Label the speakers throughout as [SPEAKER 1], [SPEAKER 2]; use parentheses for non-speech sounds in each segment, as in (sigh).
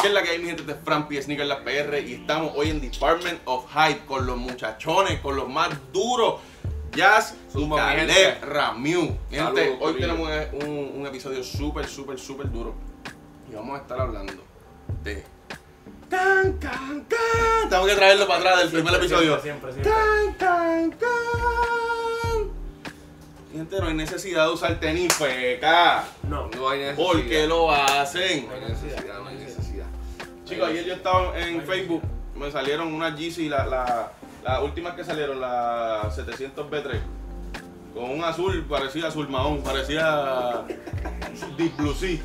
[SPEAKER 1] ¿Qué es la que hay, mi gente? Este es Fran P. Sneaker La PR y estamos hoy en Department of Hype con los muchachones, con los más duros. Jazz Caleb. Ramiu. Mi Gente, hoy tenemos un- un episodio súper, súper, súper duro. Y vamos a estar hablando de... Can, can, can. Tengo que traerlo para atrás del primer episodio.
[SPEAKER 2] Siempre, siempre.
[SPEAKER 1] Can, can, can. Mi Gente, no hay necesidad de usar tenis feca.
[SPEAKER 2] No.
[SPEAKER 3] No hay necesidad.
[SPEAKER 1] ¿Por qué lo hacen?
[SPEAKER 3] No hay necesidad, no hay necesidad.
[SPEAKER 1] Chicos, ayer yo estaba en Facebook, me salieron unas Yeezy, la, la, las últimas que salieron, la 700 B3, con un azul, parecía azul mahón, parecía Deep Blue Sea.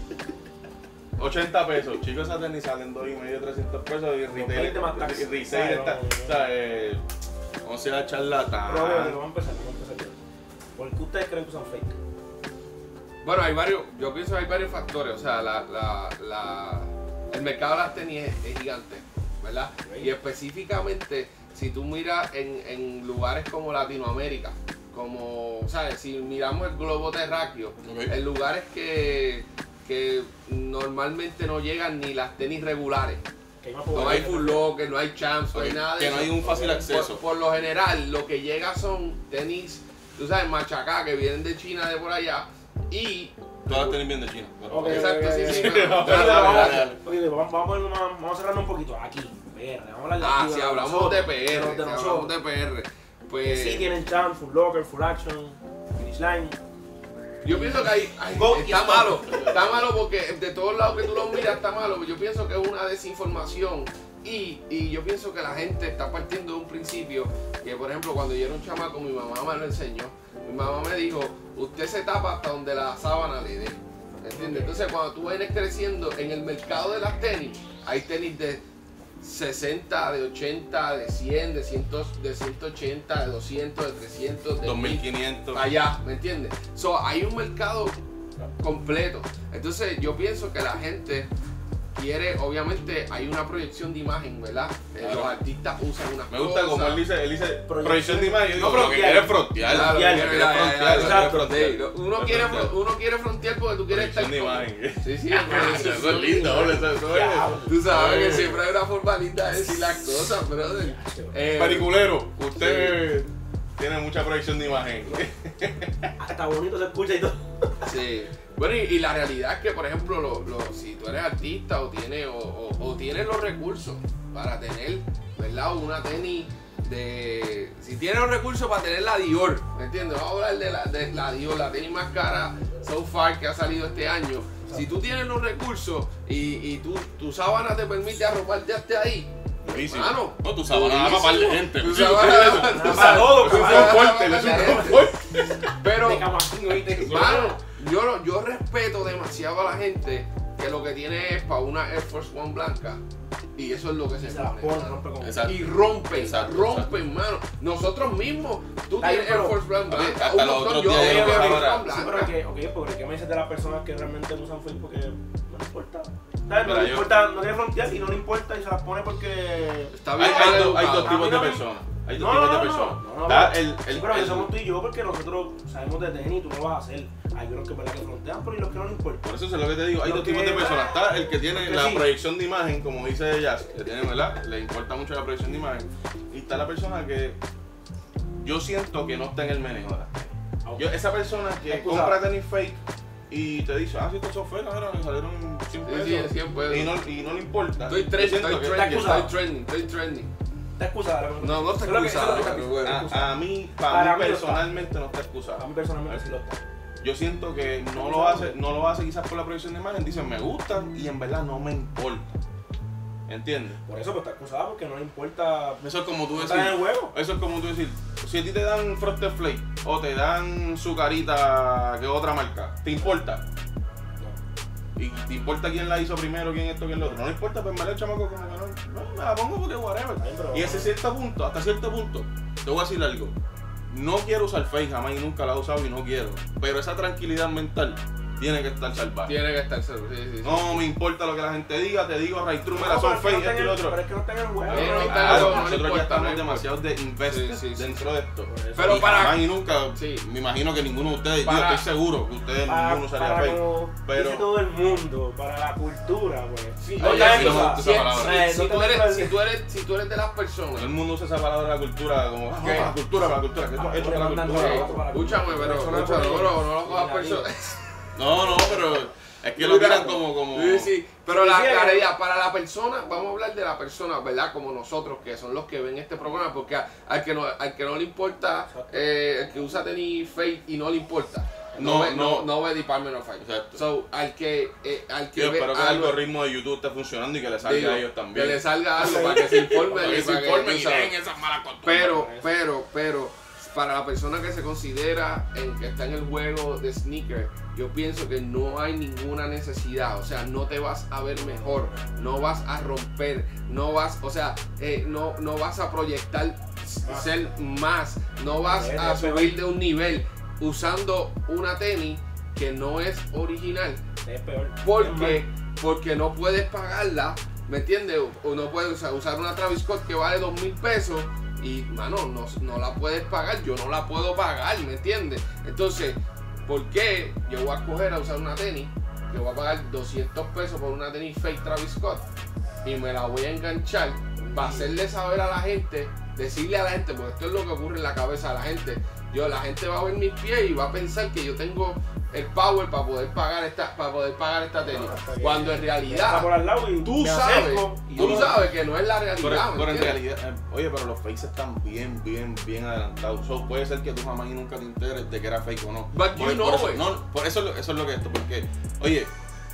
[SPEAKER 1] 80 pesos, chicos, esas tenis salen 2 y medio, 300 pesos y retail,
[SPEAKER 2] 20 más tax.
[SPEAKER 1] y resale está,
[SPEAKER 2] No, no, no.
[SPEAKER 1] o sea, eh, sea,
[SPEAKER 2] Pero, pero,
[SPEAKER 1] charlatán.
[SPEAKER 2] vamos a empezar, vamos a empezar. ¿Por qué ustedes creen que usan fake?
[SPEAKER 3] Bueno, hay varios, yo pienso que hay varios factores. O sea, la, la, la- el mercado de las tenis es, es gigante, ¿verdad? Y específicamente, si tú miras en, en lugares como Latinoamérica, como, ¿sabes? Si miramos el globo terráqueo, en lugares que, que normalmente no llegan ni las tenis regulares. No hay full locker, no hay champs, no hay nada de
[SPEAKER 1] que no hay un fácil acceso.
[SPEAKER 3] Por, lo general, lo que llega son tenis, tú sabes, machacá, que vienen de China, de por allá. Y.
[SPEAKER 1] Todas las tenis bien de China.
[SPEAKER 3] Exacto, sí, sí,
[SPEAKER 2] vamos- a cerrarnos un poquito. Aquí, PR. Vamos a hablar de
[SPEAKER 3] Ah, si hablamos
[SPEAKER 2] nosotros,
[SPEAKER 3] de PR, hablamos
[SPEAKER 2] nosotros.
[SPEAKER 3] de PR,
[SPEAKER 2] Que
[SPEAKER 3] pues.
[SPEAKER 2] sí tienen champ, full locker, full action, finish line.
[SPEAKER 3] Yo pienso que
[SPEAKER 2] y
[SPEAKER 3] está malo, está malo porque de todos lados que tú lo miras está malo. Yo pienso que es una desinformación y, y yo pienso que la gente está partiendo de un principio que, por ejemplo, cuando yo era un chamaco, mi mamá me lo enseñó. Mi mamá me dijo, usted se tapa hasta donde la sábana le dé. ¿Entiendes? Entonces, cuando tú vienes creciendo en el mercado de las tenis, hay tenis de 60, de 80, de 100, de, 100, de 180, de 200, de 300, de 1000
[SPEAKER 1] 2500.
[SPEAKER 3] allá, ¿me entiendes? So, hay un mercado completo. Entonces, yo pienso que la gente quiere, obviamente, hay una proyección de imagen, ¿verdad? Eh,
[SPEAKER 1] Claro.
[SPEAKER 3] Los artistas usan unas
[SPEAKER 1] Me gusta
[SPEAKER 3] cosas.
[SPEAKER 1] como él dice, él dice
[SPEAKER 2] Proyección.
[SPEAKER 1] proyección de imagen. Yo digo,
[SPEAKER 2] No,
[SPEAKER 1] lo que
[SPEAKER 2] frontear.
[SPEAKER 1] quiere es frontear.
[SPEAKER 3] Claro,
[SPEAKER 2] Frontear,
[SPEAKER 3] ya,
[SPEAKER 1] quiere
[SPEAKER 3] ya, ya,
[SPEAKER 1] frontear,
[SPEAKER 3] ya,
[SPEAKER 1] quiere
[SPEAKER 2] exacto.
[SPEAKER 1] frontear.
[SPEAKER 3] Sí, uno
[SPEAKER 1] Quiere
[SPEAKER 3] uno quiere frontear porque tú quieres estar
[SPEAKER 1] Proyección de imagen.
[SPEAKER 3] Sí, sí, (laughs)
[SPEAKER 1] Eso es lindo, eso es.
[SPEAKER 2] Diablo.
[SPEAKER 3] Tú sabes que siempre hay una forma linda de decir las cosas, brother. Eh,
[SPEAKER 1] Peliculero, usted tiene mucha proyección de imagen.
[SPEAKER 2] Hasta bonito se escucha y todo.
[SPEAKER 3] Sí. Bueno, y, la realidad es que, por ejemplo, lo- si tú eres artista o tienes, o tienes los recursos para tener, ¿verdad? Una tenis de... Si tienes los recursos para tener la Dior, ¿me entiendes? Vamos a hablar de la, de la Dior, la tenis más cara so far que ha salido este año. Si tú tienes los recursos y, y tú, tu sábana te permite arroparte hasta ahí, Mano,
[SPEAKER 1] No, tu sábana da para par de gente.
[SPEAKER 3] Tu (laughs) tu
[SPEAKER 1] es un fuerte.
[SPEAKER 3] pero... Mano, yo, no- yo respeto demasiado a la gente que lo que tiene es para una Air Force One blanca y eso es lo que se,
[SPEAKER 2] Se
[SPEAKER 3] pone,
[SPEAKER 2] rompe.
[SPEAKER 3] Y rompen,
[SPEAKER 1] Exacto,
[SPEAKER 3] rompen, mano. Nosotros mismos, tú
[SPEAKER 2] Ay,
[SPEAKER 3] tienes
[SPEAKER 2] pero-
[SPEAKER 3] Air Force blanca,
[SPEAKER 1] hasta
[SPEAKER 3] un
[SPEAKER 1] los
[SPEAKER 3] montón,
[SPEAKER 1] otros
[SPEAKER 3] yo
[SPEAKER 1] días
[SPEAKER 3] Air Force One
[SPEAKER 2] Sí, pero
[SPEAKER 3] blanca.
[SPEAKER 2] que, ok, porque ¿qué me dices de las personas que realmente usan Facebook porque no importa? ¿Sabes? No le importa, no quiere frontear y no le importa y se las pone porque...
[SPEAKER 3] Está
[SPEAKER 1] Hay,
[SPEAKER 3] bien
[SPEAKER 1] hay dos, hay dos tipos de personas. Hay dos
[SPEAKER 2] No,
[SPEAKER 1] tipos de personas.
[SPEAKER 2] no, no, pero-
[SPEAKER 1] el,
[SPEAKER 2] Sí,
[SPEAKER 1] el,
[SPEAKER 2] pero
[SPEAKER 1] el-
[SPEAKER 2] somos tú y yo porque nosotros sabemos de tenis y tú no lo vas a hacer. Hay unos que, ¿verdad? que frontean, pero y los que no les importa.
[SPEAKER 1] Por eso es lo que te digo, hay dos
[SPEAKER 2] que-
[SPEAKER 1] tipos de personas. Está el que tiene la
[SPEAKER 2] sí.
[SPEAKER 1] proyección de imagen, como dice Jazz, que tiene, ¿verdad? Le importa mucho la proyección de imagen. Y está la persona que yo siento que no está en el meneo tenis. Yo, esa persona que compra tenis fake y te dice, ah, si estos son fake, mira, me salieron 100
[SPEAKER 3] Sí,
[SPEAKER 1] pesos.
[SPEAKER 3] sí, 100 pesos.
[SPEAKER 1] Y, no, y no le importa.
[SPEAKER 3] Estoy
[SPEAKER 1] siento
[SPEAKER 3] estoy
[SPEAKER 1] que-
[SPEAKER 3] trending, estoy trending, estoy trending.
[SPEAKER 2] Está excusada.
[SPEAKER 3] No, no está excusada,
[SPEAKER 2] excusada.
[SPEAKER 1] A, a mí, para,
[SPEAKER 2] Para
[SPEAKER 1] mí
[SPEAKER 2] mí no está.
[SPEAKER 1] personalmente no está
[SPEAKER 2] A
[SPEAKER 1] excusado.
[SPEAKER 2] mí personalmente sí lo está.
[SPEAKER 1] Yo siento que no lo hace, no lo hace quizás por la proyección de imagen, dicen me gustan y en verdad no me importa. ¿Entiendes?
[SPEAKER 2] Por eso pues está excusada porque no le importa...
[SPEAKER 1] Eso es como tú
[SPEAKER 2] No está en el
[SPEAKER 1] decir.
[SPEAKER 2] juego.
[SPEAKER 1] Eso es como tú decir, si a ti te dan Frosted Flake o te dan su carita que otra marca, ¿te importa?
[SPEAKER 2] No.
[SPEAKER 1] ¿Y te importa quién la hizo primero, quién esto, quién lo otro? No le importa, pues me la chamaco como que no, no, me la pongo porque whatever. Y ese cierto punto, hasta cierto punto, te voy a decir algo. No quiero usar Face jamás y nunca la he usado y no quiero. Pero esa tranquilidad mental tiene que estar salvaje.
[SPEAKER 3] Tiene que estar seguro. Sí, sí, sí.
[SPEAKER 1] No me importa lo que la gente diga, te digo, Ray True, mira,
[SPEAKER 2] No,
[SPEAKER 1] son fake,
[SPEAKER 2] no
[SPEAKER 1] esto y lo otro.
[SPEAKER 2] Pero es que no están en juego.
[SPEAKER 3] No
[SPEAKER 2] no,
[SPEAKER 1] Claro, nosotros ya estamos demasiado de invested
[SPEAKER 3] Sí, sí, sí.
[SPEAKER 1] dentro de esto.
[SPEAKER 3] Pero
[SPEAKER 1] Y
[SPEAKER 3] para-
[SPEAKER 1] jamás y nunca,
[SPEAKER 3] Sí.
[SPEAKER 1] me imagino que ninguno de ustedes,
[SPEAKER 3] Para-
[SPEAKER 1] yo estoy seguro que ustedes
[SPEAKER 2] para,
[SPEAKER 1] ninguno usaría
[SPEAKER 2] para
[SPEAKER 1] fake. pero-
[SPEAKER 2] dice todo el mundo, para la cultura, pues.
[SPEAKER 3] Sí, si, tú
[SPEAKER 2] te
[SPEAKER 3] eres,
[SPEAKER 2] metas-
[SPEAKER 3] si, tú eres, si tú eres de las
[SPEAKER 1] Todo
[SPEAKER 3] personas.
[SPEAKER 1] el mundo usa esa palabra de la cultura como, ah,
[SPEAKER 3] ¿Qué?
[SPEAKER 1] para la cultura, para la cultura, que esto es la cultura.
[SPEAKER 2] todo.
[SPEAKER 3] Escúchame, pero no lo cojas
[SPEAKER 2] Mira,
[SPEAKER 3] personas.
[SPEAKER 1] No, no, pero es que lo tiran como, como...
[SPEAKER 3] Sí, sí, pero
[SPEAKER 2] Sí,
[SPEAKER 3] la,
[SPEAKER 2] sí,
[SPEAKER 3] la realidad, para la persona, vamos a hablar de la persona, ¿verdad? Como nosotros, que son los que ven este programa, porque a- al que no, al que no le importa, eh, el que usa tenis fake y no le importa, no,
[SPEAKER 1] No,
[SPEAKER 3] ve, no,
[SPEAKER 1] no.
[SPEAKER 3] no ve Department of Fight.
[SPEAKER 1] Exacto.
[SPEAKER 3] So, al que, eh, al que
[SPEAKER 1] Yo
[SPEAKER 3] ve
[SPEAKER 1] espero que el
[SPEAKER 3] algo-
[SPEAKER 1] algoritmo de YouTube esté funcionando y que le salga
[SPEAKER 3] digo,
[SPEAKER 1] a ellos también.
[SPEAKER 3] que le salga algo para que se (laughs) informe.
[SPEAKER 1] Para que
[SPEAKER 3] y
[SPEAKER 1] se informen y esas malas costumbres.
[SPEAKER 3] Pero, pero, pero, para la persona que se considera en que está en el juego de sneaker, yo pienso que no hay ninguna necesidad. O sea, no te vas a ver mejor, no vas a romper, no vas, o sea, eh, no, no vas a proyectar ser más, no vas a subir de un nivel usando una tenis que no es original.
[SPEAKER 2] Es peor.
[SPEAKER 3] Porque, porque no puedes pagarla, ¿me entiendes? O, no puedes usar, usar una Travis Scott que vale dos mil pesos y, mano, no, no la puedes pagar, yo no la puedo pagar, ¿me entiendes? Entonces, ¿por qué yo voy a escoger a usar una tenis que voy a pagar 200 pesos por una tenis fake Travis Scott y me la voy a enganchar para hacerle saber a la gente, decirle a la gente, porque esto es lo que ocurre en la cabeza de la gente. Yo, la gente va a ver mis pies y va a pensar que yo tengo el power para poder pagar esta, para poder pagar esta tenis. Cuando en realidad
[SPEAKER 2] por al lado y
[SPEAKER 3] tú sabes,
[SPEAKER 2] y
[SPEAKER 3] tú sabes que no es la realidad.
[SPEAKER 1] Pero,
[SPEAKER 3] ¿me
[SPEAKER 1] pero en realidad, eh, oye, pero los fakes están bien, bien, bien adelantados. So, puede ser que tú jamás y nunca te enteres de que era fake o no.
[SPEAKER 3] But you
[SPEAKER 1] por,
[SPEAKER 3] know
[SPEAKER 1] por eso,
[SPEAKER 3] it.
[SPEAKER 1] no, por eso, es lo- eso es lo que es esto. Porque, oye,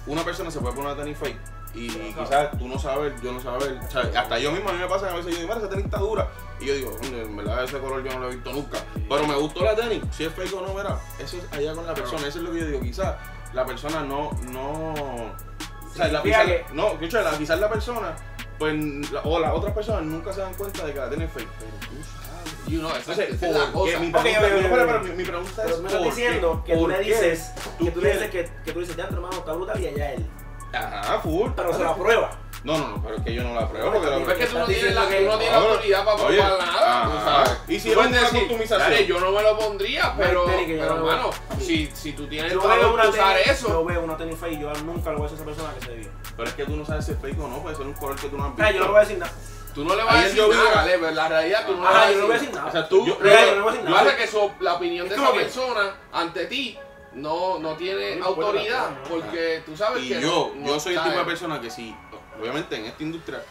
[SPEAKER 1] una persona se puede poner una tenis fake y quizás tú no sabes, yo no saber. O sea, hasta yo mismo a mí me pasa que a veces yo digo, mira, esa tenis está dura. Y yo digo, "Coño, en verdad ese color yo no lo he visto nunca. Pero me gustó la tenis. Si es fake o no, mira, eso es allá con la persona. Eso es lo que yo digo. Quizás la persona no, no. O sea, la, quizás, no, escucha, la- quizás la persona, pues, la- o las otras personas nunca se dan cuenta de que la tenis es fake. Pero tú sabes.
[SPEAKER 3] You know,
[SPEAKER 1] Entonces,
[SPEAKER 3] es la.
[SPEAKER 1] Mi pregunta,
[SPEAKER 2] ok, ok,
[SPEAKER 1] no, espera,
[SPEAKER 2] ok.
[SPEAKER 1] espera, mi, mi pregunta es
[SPEAKER 2] Pero me estás
[SPEAKER 1] ¿por
[SPEAKER 2] diciendo
[SPEAKER 1] qué?
[SPEAKER 2] que tú
[SPEAKER 1] ¿Por
[SPEAKER 2] le dices,
[SPEAKER 1] tú
[SPEAKER 2] que tú le dices que tú dices, ya hermano, está brutal y allá él.
[SPEAKER 1] Ajá, full.
[SPEAKER 2] Pero se la prueba.
[SPEAKER 1] No, no, no, pero es que yo no la pruebo. Porque la
[SPEAKER 3] es que tú no tienes la, no tienes autoridad para probar nada, tú
[SPEAKER 1] ajá.
[SPEAKER 3] sabes.
[SPEAKER 1] Y si una
[SPEAKER 3] decir,
[SPEAKER 1] customización.
[SPEAKER 3] "Dale, yo no me lo pondría, pero, pero
[SPEAKER 2] no lo
[SPEAKER 3] hermano, si, si tú tienes el
[SPEAKER 2] veo
[SPEAKER 3] de
[SPEAKER 2] una
[SPEAKER 3] usar
[SPEAKER 2] tenis,
[SPEAKER 3] eso,
[SPEAKER 2] yo veo una tenis fake y yo nunca le voy a decir a esa persona que se bien.
[SPEAKER 1] Pero es que tú no sabes si es fake o no, puede ser un color que tú no has visto.
[SPEAKER 2] Yo no le voy a decir nada.
[SPEAKER 3] tú no le vas a decir nada, Gale, pero la realidad tú no le
[SPEAKER 2] Ajá,
[SPEAKER 3] vas a
[SPEAKER 2] yo no le voy a
[SPEAKER 3] decir
[SPEAKER 2] nada.
[SPEAKER 1] O sea, tú-
[SPEAKER 3] Yo, yo-
[SPEAKER 2] yo no voy a decir
[SPEAKER 3] yo
[SPEAKER 2] nada.
[SPEAKER 3] hace que la opinión de
[SPEAKER 2] Es
[SPEAKER 3] esa persona ante ti no, no tiene
[SPEAKER 2] No
[SPEAKER 3] autoridad, porque tú sabes
[SPEAKER 1] Y
[SPEAKER 3] que
[SPEAKER 1] yo,
[SPEAKER 3] no-
[SPEAKER 1] yo soy el tipo de persona que si, obviamente en esta industria,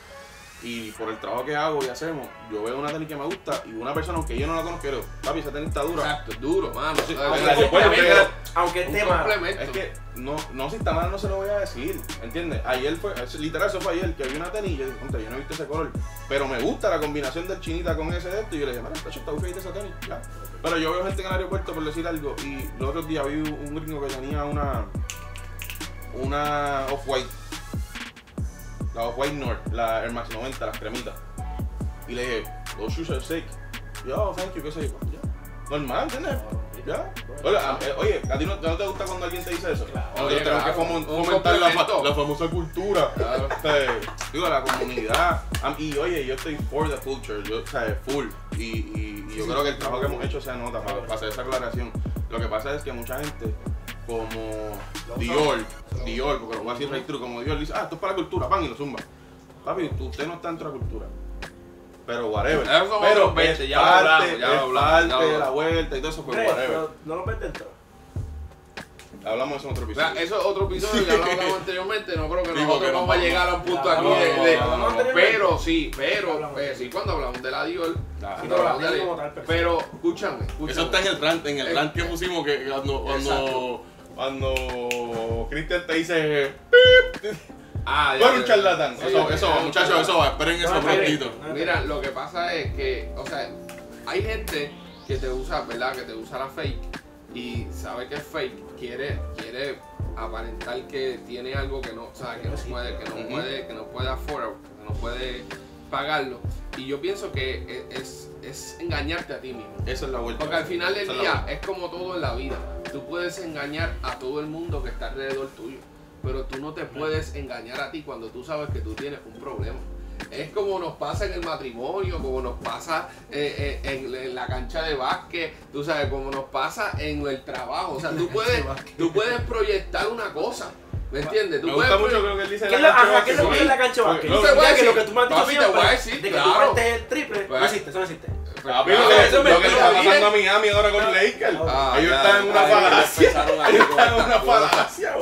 [SPEAKER 1] y por el trabajo que hago y hacemos, yo veo una tenis que me gusta y una persona, aunque yo no la conozco, digo, papi, esa tenis está dura.
[SPEAKER 3] Exacto, duro, mano.
[SPEAKER 1] Sí,
[SPEAKER 3] Es
[SPEAKER 1] aunque puede
[SPEAKER 2] Aunque
[SPEAKER 3] un
[SPEAKER 2] esté mal.
[SPEAKER 1] Es que no, no, si está mal no se lo voy a decir, ¿entiendes? Ayer fue, es- literal eso fue ayer, que vi una tenis y yo dije, "Contra, yo no he visto ese color, pero me gusta la combinación del chinita con ese de esto y yo le dije, mira, está feita esa tenis, ya. Pero yo veo gente en el aeropuerto por decir algo y los otros días vi un gringo que tenía una, una Off-White, la Off-White North, la Air Max 90, las cremitas. Y le dije, those shoes are sick. Yo, oh, thank you, qué sé yo. Normal, ¿entiendes? Ya. Oye, a, eh, oye, ¿a ti no, no te gusta cuando alguien te dice eso?
[SPEAKER 2] Claro.
[SPEAKER 3] Oye,
[SPEAKER 1] tenemos
[SPEAKER 3] claro,
[SPEAKER 1] que fomentar la, famosa cultura.
[SPEAKER 3] Claro.
[SPEAKER 1] Este, digo, la comunidad. Y oye, yo estoy for the culture, yo, o sea, full. Y, y- y yo creo que el trabajo que hemos hecho se nota para, para hacer esa aclaración. Lo que pasa es que mucha gente, como Dior, Dior, porque lo voy a decir right true, como Dior dice, ah, esto es para la cultura, pan y lo zumba. Papi, tú- usted no está dentro de la cultura. Pero whatever.
[SPEAKER 3] Eso
[SPEAKER 1] pero
[SPEAKER 3] otros 20,
[SPEAKER 1] es
[SPEAKER 3] ya lo
[SPEAKER 1] parte,
[SPEAKER 3] hablamos, ya lo hablamos,
[SPEAKER 1] parte
[SPEAKER 3] ya lo
[SPEAKER 1] la vuelta y todo eso, pues whatever.
[SPEAKER 2] pero no lo ves dentro.
[SPEAKER 1] Hablamos de eso en otro
[SPEAKER 3] O sea,
[SPEAKER 1] episodio.
[SPEAKER 3] eso es otro episodio, ya lo hablamos anteriormente, no creo que
[SPEAKER 1] Digo
[SPEAKER 3] nosotros
[SPEAKER 1] que no
[SPEAKER 3] vamos a llegar a un punto
[SPEAKER 2] Ya,
[SPEAKER 3] aquí
[SPEAKER 2] no,
[SPEAKER 3] de...
[SPEAKER 1] no,
[SPEAKER 3] de-
[SPEAKER 1] no, no, no.
[SPEAKER 3] Pero sí, pero, eh, sí, cuando hablamos de la Dior,
[SPEAKER 1] Claro.
[SPEAKER 3] cuando
[SPEAKER 2] pero la Dior tal,
[SPEAKER 3] escúchame, escúchame.
[SPEAKER 1] Eso está en el rant, en el
[SPEAKER 3] Eh,
[SPEAKER 1] rant que pusimos que cuando cuando cuando Cristian te dice
[SPEAKER 3] Ah, ya,
[SPEAKER 1] eres un charlatán.
[SPEAKER 3] Sí,
[SPEAKER 1] Eso, eso, muchachos, eso va, esperen eso prontito.
[SPEAKER 3] Mira, lo que pasa es que, o sea, hay gente que te usa, ¿verdad? Que te usa la fake y sabe que es fake, quiere, quiere aparentar que tiene algo que no, o sea, que no puede, que no puede, que no puede afford, que no puede pagarlo. Y yo pienso que es, es engañarte a ti mismo.
[SPEAKER 1] Esa es la vuelta.
[SPEAKER 3] Porque al final del día es como todo en la vida. tú puedes engañar a todo el mundo que está alrededor tuyo, pero tú no te puedes engañar a ti cuando tú sabes que tú tienes un problema. Es como nos pasa en el matrimonio, como nos pasa eh, eh, en, en la cancha de básquet, tú sabes, como nos pasa en el trabajo. O sea, tú puedes, tú puedes proyectar una cosa, ¿me entiendes? Tú
[SPEAKER 1] Me gusta mucho
[SPEAKER 3] proye-
[SPEAKER 1] creo que él dice
[SPEAKER 2] ¿Qué es
[SPEAKER 1] la
[SPEAKER 2] lo,
[SPEAKER 1] cancha de
[SPEAKER 2] ajá, ¿qué es lo que es la cancha de
[SPEAKER 1] porque-
[SPEAKER 2] básquet?
[SPEAKER 3] no te voy a
[SPEAKER 2] Ya que lo
[SPEAKER 3] decir,
[SPEAKER 2] que tú me has dicho
[SPEAKER 3] papi, te voy a
[SPEAKER 2] siempre,
[SPEAKER 3] decir,
[SPEAKER 2] de que
[SPEAKER 3] claro.
[SPEAKER 2] tú partes el triple, no
[SPEAKER 3] Pues-
[SPEAKER 2] existe, eso no existe.
[SPEAKER 1] Papi,
[SPEAKER 3] Claro,
[SPEAKER 1] lo que, lo le está pasando a Miami ahora con Lakers.
[SPEAKER 3] Ah,
[SPEAKER 1] Ellos están en una falacia. Ellos están en una falacia,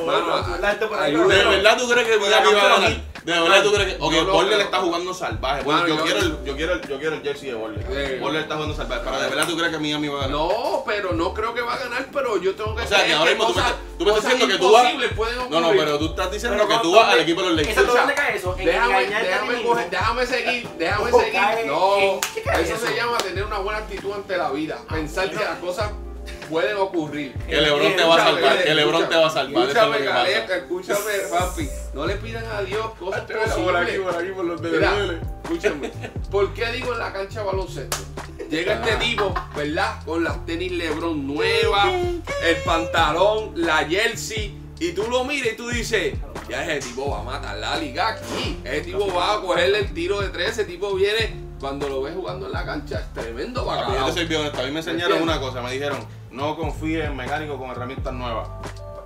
[SPEAKER 2] La gente por ahí.
[SPEAKER 1] ¿De verdad tú crees que Miami va a ganar? ¿De verdad tú crees que.? Ok, Borler
[SPEAKER 3] creo.
[SPEAKER 1] está jugando salvaje. Bueno, yo,
[SPEAKER 3] yo-
[SPEAKER 1] quiero el, yo, quiero el, yo quiero el jersey de Borler.
[SPEAKER 3] Sí.
[SPEAKER 1] Borler está jugando salvaje. Pero ¿de verdad tú crees que Miami va a ganar?
[SPEAKER 3] No, pero no creo que va a ganar, pero yo tengo que
[SPEAKER 1] O sea, que ahora mismo tú me estás- tú me estás
[SPEAKER 3] cosas
[SPEAKER 1] diciendo que tú vas- No, no, pero tú estás diciendo
[SPEAKER 2] Pero
[SPEAKER 1] que tú vas
[SPEAKER 2] ¿dónde-
[SPEAKER 1] al equipo de los Lakers.
[SPEAKER 2] ¿dónde cae eso?
[SPEAKER 3] Déjame, déjame, coger- déjame seguir, (laughs) déjame seguir. No,
[SPEAKER 2] en- ¿qué cae
[SPEAKER 3] eso,
[SPEAKER 2] eso?
[SPEAKER 3] se llama tener una buena actitud ante la vida. Pensar que las cosas pueden ocurrir.
[SPEAKER 1] Que LeBron te va a salvar. Que LeBron te va a salvar. Eso es lo
[SPEAKER 3] Escúchame,
[SPEAKER 1] que
[SPEAKER 3] Caleb,
[SPEAKER 1] pasa.
[SPEAKER 3] escúchame, papi. No le pidan a Dios cosas
[SPEAKER 1] Por aquí,
[SPEAKER 3] posibles.
[SPEAKER 1] por aquí, por los
[SPEAKER 3] Mira, escúchame. ¿Por qué digo en la cancha de baloncesto? Llega este tipo, ¿verdad? Con las tenis Lebron nuevas, el pantalón, la jersey, y tú lo miras y tú dices, ya ese tipo va a matar la liga aquí. Ese tipo va a cogerle el tiro de tres, ese tipo viene, cuando lo ves jugando en la cancha, es tremendo
[SPEAKER 1] yo
[SPEAKER 3] bacalao.
[SPEAKER 1] te soy. A mí me enseñaron una cosa. Me dijeron, no confíes en mecánico con herramientas nuevas.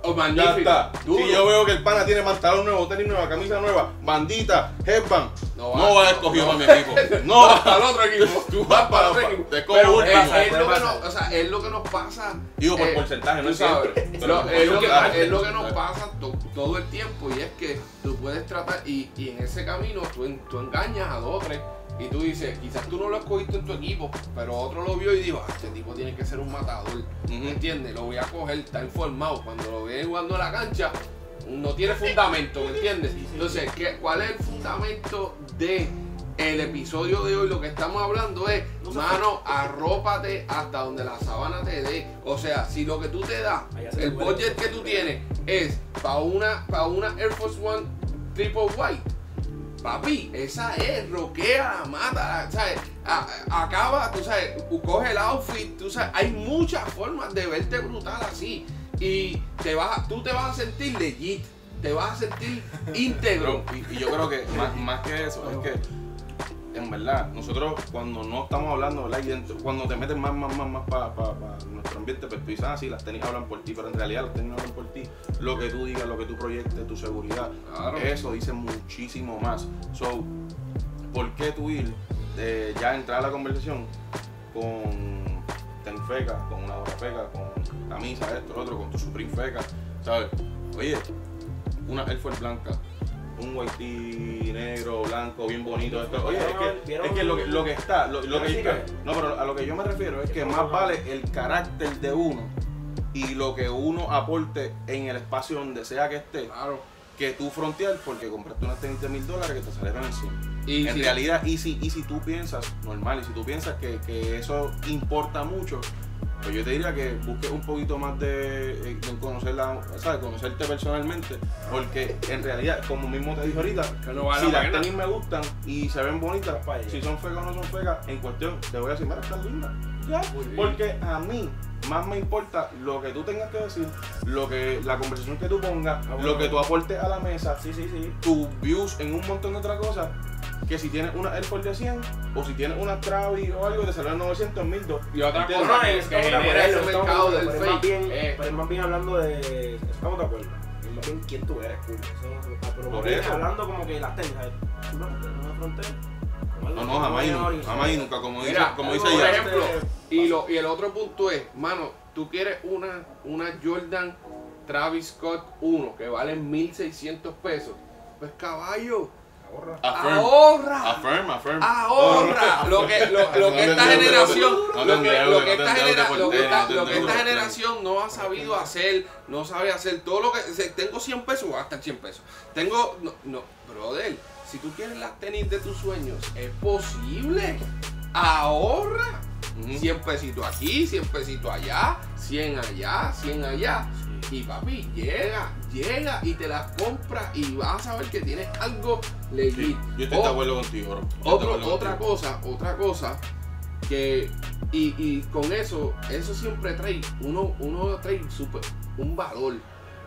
[SPEAKER 3] Oh,
[SPEAKER 1] Ya
[SPEAKER 3] magnífico.
[SPEAKER 1] está.
[SPEAKER 3] Duro.
[SPEAKER 1] Si yo veo que el pana tiene pantalón nuevo, tenis nueva, camisa nueva, bandita, headband,
[SPEAKER 3] No
[SPEAKER 1] no,
[SPEAKER 3] va.
[SPEAKER 1] va a escogido
[SPEAKER 3] No.
[SPEAKER 1] para mi equipo. (laughs) No,
[SPEAKER 3] Vas para el otro equipo. (laughs)
[SPEAKER 1] Tú
[SPEAKER 3] vas
[SPEAKER 1] vas
[SPEAKER 3] para el otro equipo.
[SPEAKER 1] te cojo
[SPEAKER 3] Pero
[SPEAKER 1] último.
[SPEAKER 3] es, es lo que nos, o sea, es lo que nos pasa.
[SPEAKER 1] Digo, por
[SPEAKER 3] eh,
[SPEAKER 1] porcentaje, no es siempre. Pero
[SPEAKER 3] es, lo que,
[SPEAKER 1] porcentaje.
[SPEAKER 3] es lo que nos pasa to- todo el tiempo y es que tú puedes tratar y, y en ese camino tú, en- tú engañas a dos o tres y tú dices, quizás tú no lo escogiste en tu equipo, pero otro lo vio y dijo, ah, este tipo tiene que ser un matador. ¿Me entiendes? Lo voy a coger, está informado. Cuando lo ve jugando en la cancha, no tiene fundamento, ¿me entiendes? Entonces, ¿qué, ¿cuál es el fundamento de el episodio de hoy? Lo que estamos hablando es,
[SPEAKER 2] No
[SPEAKER 3] mano, arrópate hasta donde la sábana te dé. O sea, si lo que tú te das, el budget que tú tienes es para una, para una Air Force One Triple White, Papi, esa es, roquea, mata, ¿sabes? A- acaba, tú sabes, coge el outfit, tú sabes, hay muchas formas de verte brutal así. Y te vas, tú te vas a sentir legit, te vas a sentir (laughs) íntegro.
[SPEAKER 1] Y yo creo que más, más que eso, es que en verdad, nosotros cuando no estamos hablando, ¿verdad? Y dentro- cuando te metes más, más, más, más para nuestro ambiente, pues tú dices, ah, sí, las tenis hablan por ti, pero en realidad las tenis no hablan por ti. Lo que tú digas, lo que tú proyectes, tu seguridad,
[SPEAKER 3] Claro.
[SPEAKER 1] eso dice muchísimo más. So, ¿por qué tú ir, eh, ya entrar a la conversación con ten feca, con una hora feca, con camisa, esto, lo otro, con tu Supreme feca, ¿sabes? Oye, una Air Force blanca, un white negro, blanco, bien bonito. Esto. Oye, es que,
[SPEAKER 2] ¿Vieron-
[SPEAKER 1] es que lo, que lo que está, lo, lo que,
[SPEAKER 2] ¿Vieron
[SPEAKER 1] es que- no, pero a lo que yo me refiero es que más vale el carácter de uno y lo que uno aporte en el espacio donde sea que esté,
[SPEAKER 3] Claro.
[SPEAKER 1] que tú frontear porque compraste unas tenis de mil dólares que te salieron en 100.
[SPEAKER 3] Y
[SPEAKER 1] en realidad, y si, y si tú piensas, normal, y si tú piensas que, que eso importa mucho, pues yo te diría que busques un poquito más de, eh, en conocerla, ¿sabes? conocerte personalmente, porque en realidad, como mismo te dije ahorita,
[SPEAKER 3] Que no vale
[SPEAKER 1] si
[SPEAKER 3] la
[SPEAKER 1] las
[SPEAKER 3] pena.
[SPEAKER 1] tenis me gustan y se ven bonitas, si son feas o no son feas, en cuestión, te voy a decir, mira, están lindas. Ya,
[SPEAKER 3] bien.
[SPEAKER 1] porque a mí más me importa lo que tú tengas que decir, lo que la conversación que tú pongas,
[SPEAKER 2] Ah, bueno.
[SPEAKER 1] lo que tú aportes a la mesa,
[SPEAKER 2] Sí, sí, sí.
[SPEAKER 1] tus views en un montón de otras cosas que si tienes una Air Force de 100 o si tienes una Travis o algo te salen 900 en 1000
[SPEAKER 3] Y otra cosa
[SPEAKER 2] es
[SPEAKER 3] que
[SPEAKER 2] que
[SPEAKER 3] genera ese mercado del
[SPEAKER 2] pero es más
[SPEAKER 3] fake.
[SPEAKER 2] bien,
[SPEAKER 3] eh,
[SPEAKER 2] pero es más bien hablando de. Estamos de acuerdo. Es más bien quién tú eres, cool. Eso no se- Pero
[SPEAKER 1] Por
[SPEAKER 2] más bien
[SPEAKER 1] eso.
[SPEAKER 2] hablando como que las técnicas. Una una frontera.
[SPEAKER 1] No, no, jamás y nunca,
[SPEAKER 2] y-
[SPEAKER 1] jamás y nunca, como dice,
[SPEAKER 3] Mira,
[SPEAKER 1] como dice
[SPEAKER 3] por
[SPEAKER 1] ella.
[SPEAKER 3] ejemplo, y, lo, y el otro punto es, mano, tú quieres una, una Jordan Travis Scott 1 que vale 1600 pesos. Pues caballo,
[SPEAKER 2] Ahorra.
[SPEAKER 1] Affirm,
[SPEAKER 3] ahorra.
[SPEAKER 1] affirm, affirm.
[SPEAKER 3] Ahorra lo que, lo, lo (laughs) que esta generación, lo que, lo esta,
[SPEAKER 1] endeudes
[SPEAKER 3] genera-
[SPEAKER 1] por
[SPEAKER 3] lo que esta, lo que esta generación no ha sabido hacer, no sabe hacer todo lo que tengo 100 pesos, voy a gastar 100 pesos. Tengo, no, no, brother, si tú quieres las tenis de tus sueños, es posible. Ahorra.
[SPEAKER 1] Ujú.
[SPEAKER 3] 100 pesitos aquí, 100 pesitos allá, 100 allá, 100 allá. Y papi, llega, llega y te las compra y vas a ver que tienes algo
[SPEAKER 1] Sí,
[SPEAKER 3] legit.
[SPEAKER 1] yo estoy de acuerdo contigo, bro.
[SPEAKER 3] Otro-
[SPEAKER 1] acuerdo
[SPEAKER 3] otra
[SPEAKER 1] contigo.
[SPEAKER 3] cosa, otra cosa, que y, y con eso, eso siempre trae, uno, uno trae super, un valor.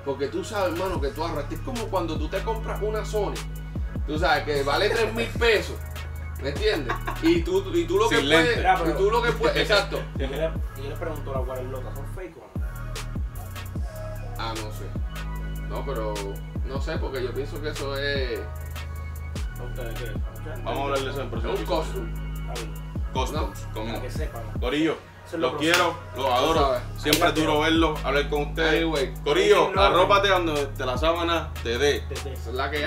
[SPEAKER 3] Porque tú sabes, hermano, que tú ahorras. Es como cuando tú te compras una Sony. Tú sabes que vale 3 mil pesos. ¿Me entiendes? Y tú, y tú lo que
[SPEAKER 1] Sin
[SPEAKER 3] puedes.
[SPEAKER 1] lente.
[SPEAKER 3] Y tú lo que puedes. (laughs) Exacto.
[SPEAKER 2] Y yo le, yo le pregunto a la cual loca, ¿son fake o no?
[SPEAKER 3] Ah, no sé. No, pero. No sé, porque yo pienso que eso es.
[SPEAKER 2] ¿A ustedes qué? ¿A ustedes?
[SPEAKER 1] Vamos a hablar de eso en próximo
[SPEAKER 3] un costume.
[SPEAKER 2] Para
[SPEAKER 1] conmigo.
[SPEAKER 2] que sepan.
[SPEAKER 1] Corillo, los quiero, los adoro. Siempre es duro verlos, hablar con ustedes. Corillo, arrópate donde te la sábana te dé.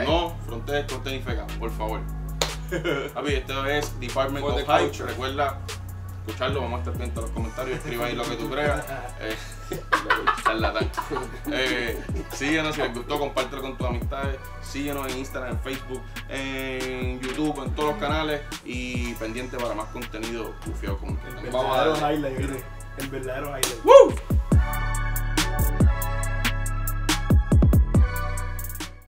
[SPEAKER 1] No frontees con tenis feca, por favor. (laughs) Papi, esto es Department of
[SPEAKER 3] culture.
[SPEAKER 1] Recuerda escucharlo, vamos a estar pendientes a los comentarios, escriba ahí lo que tú creas. (laughs) Eh. (laughs) Eh, síguenos si les gustó, compártelo con tus amistades. Síguenos en Instagram, en Facebook, en YouTube, en todos los canales. Y pendiente para más contenido bufiado como el.
[SPEAKER 3] Vamos a
[SPEAKER 2] verdadero
[SPEAKER 3] darle.
[SPEAKER 2] highlight. El verdadero highlight.
[SPEAKER 1] ¡Woo!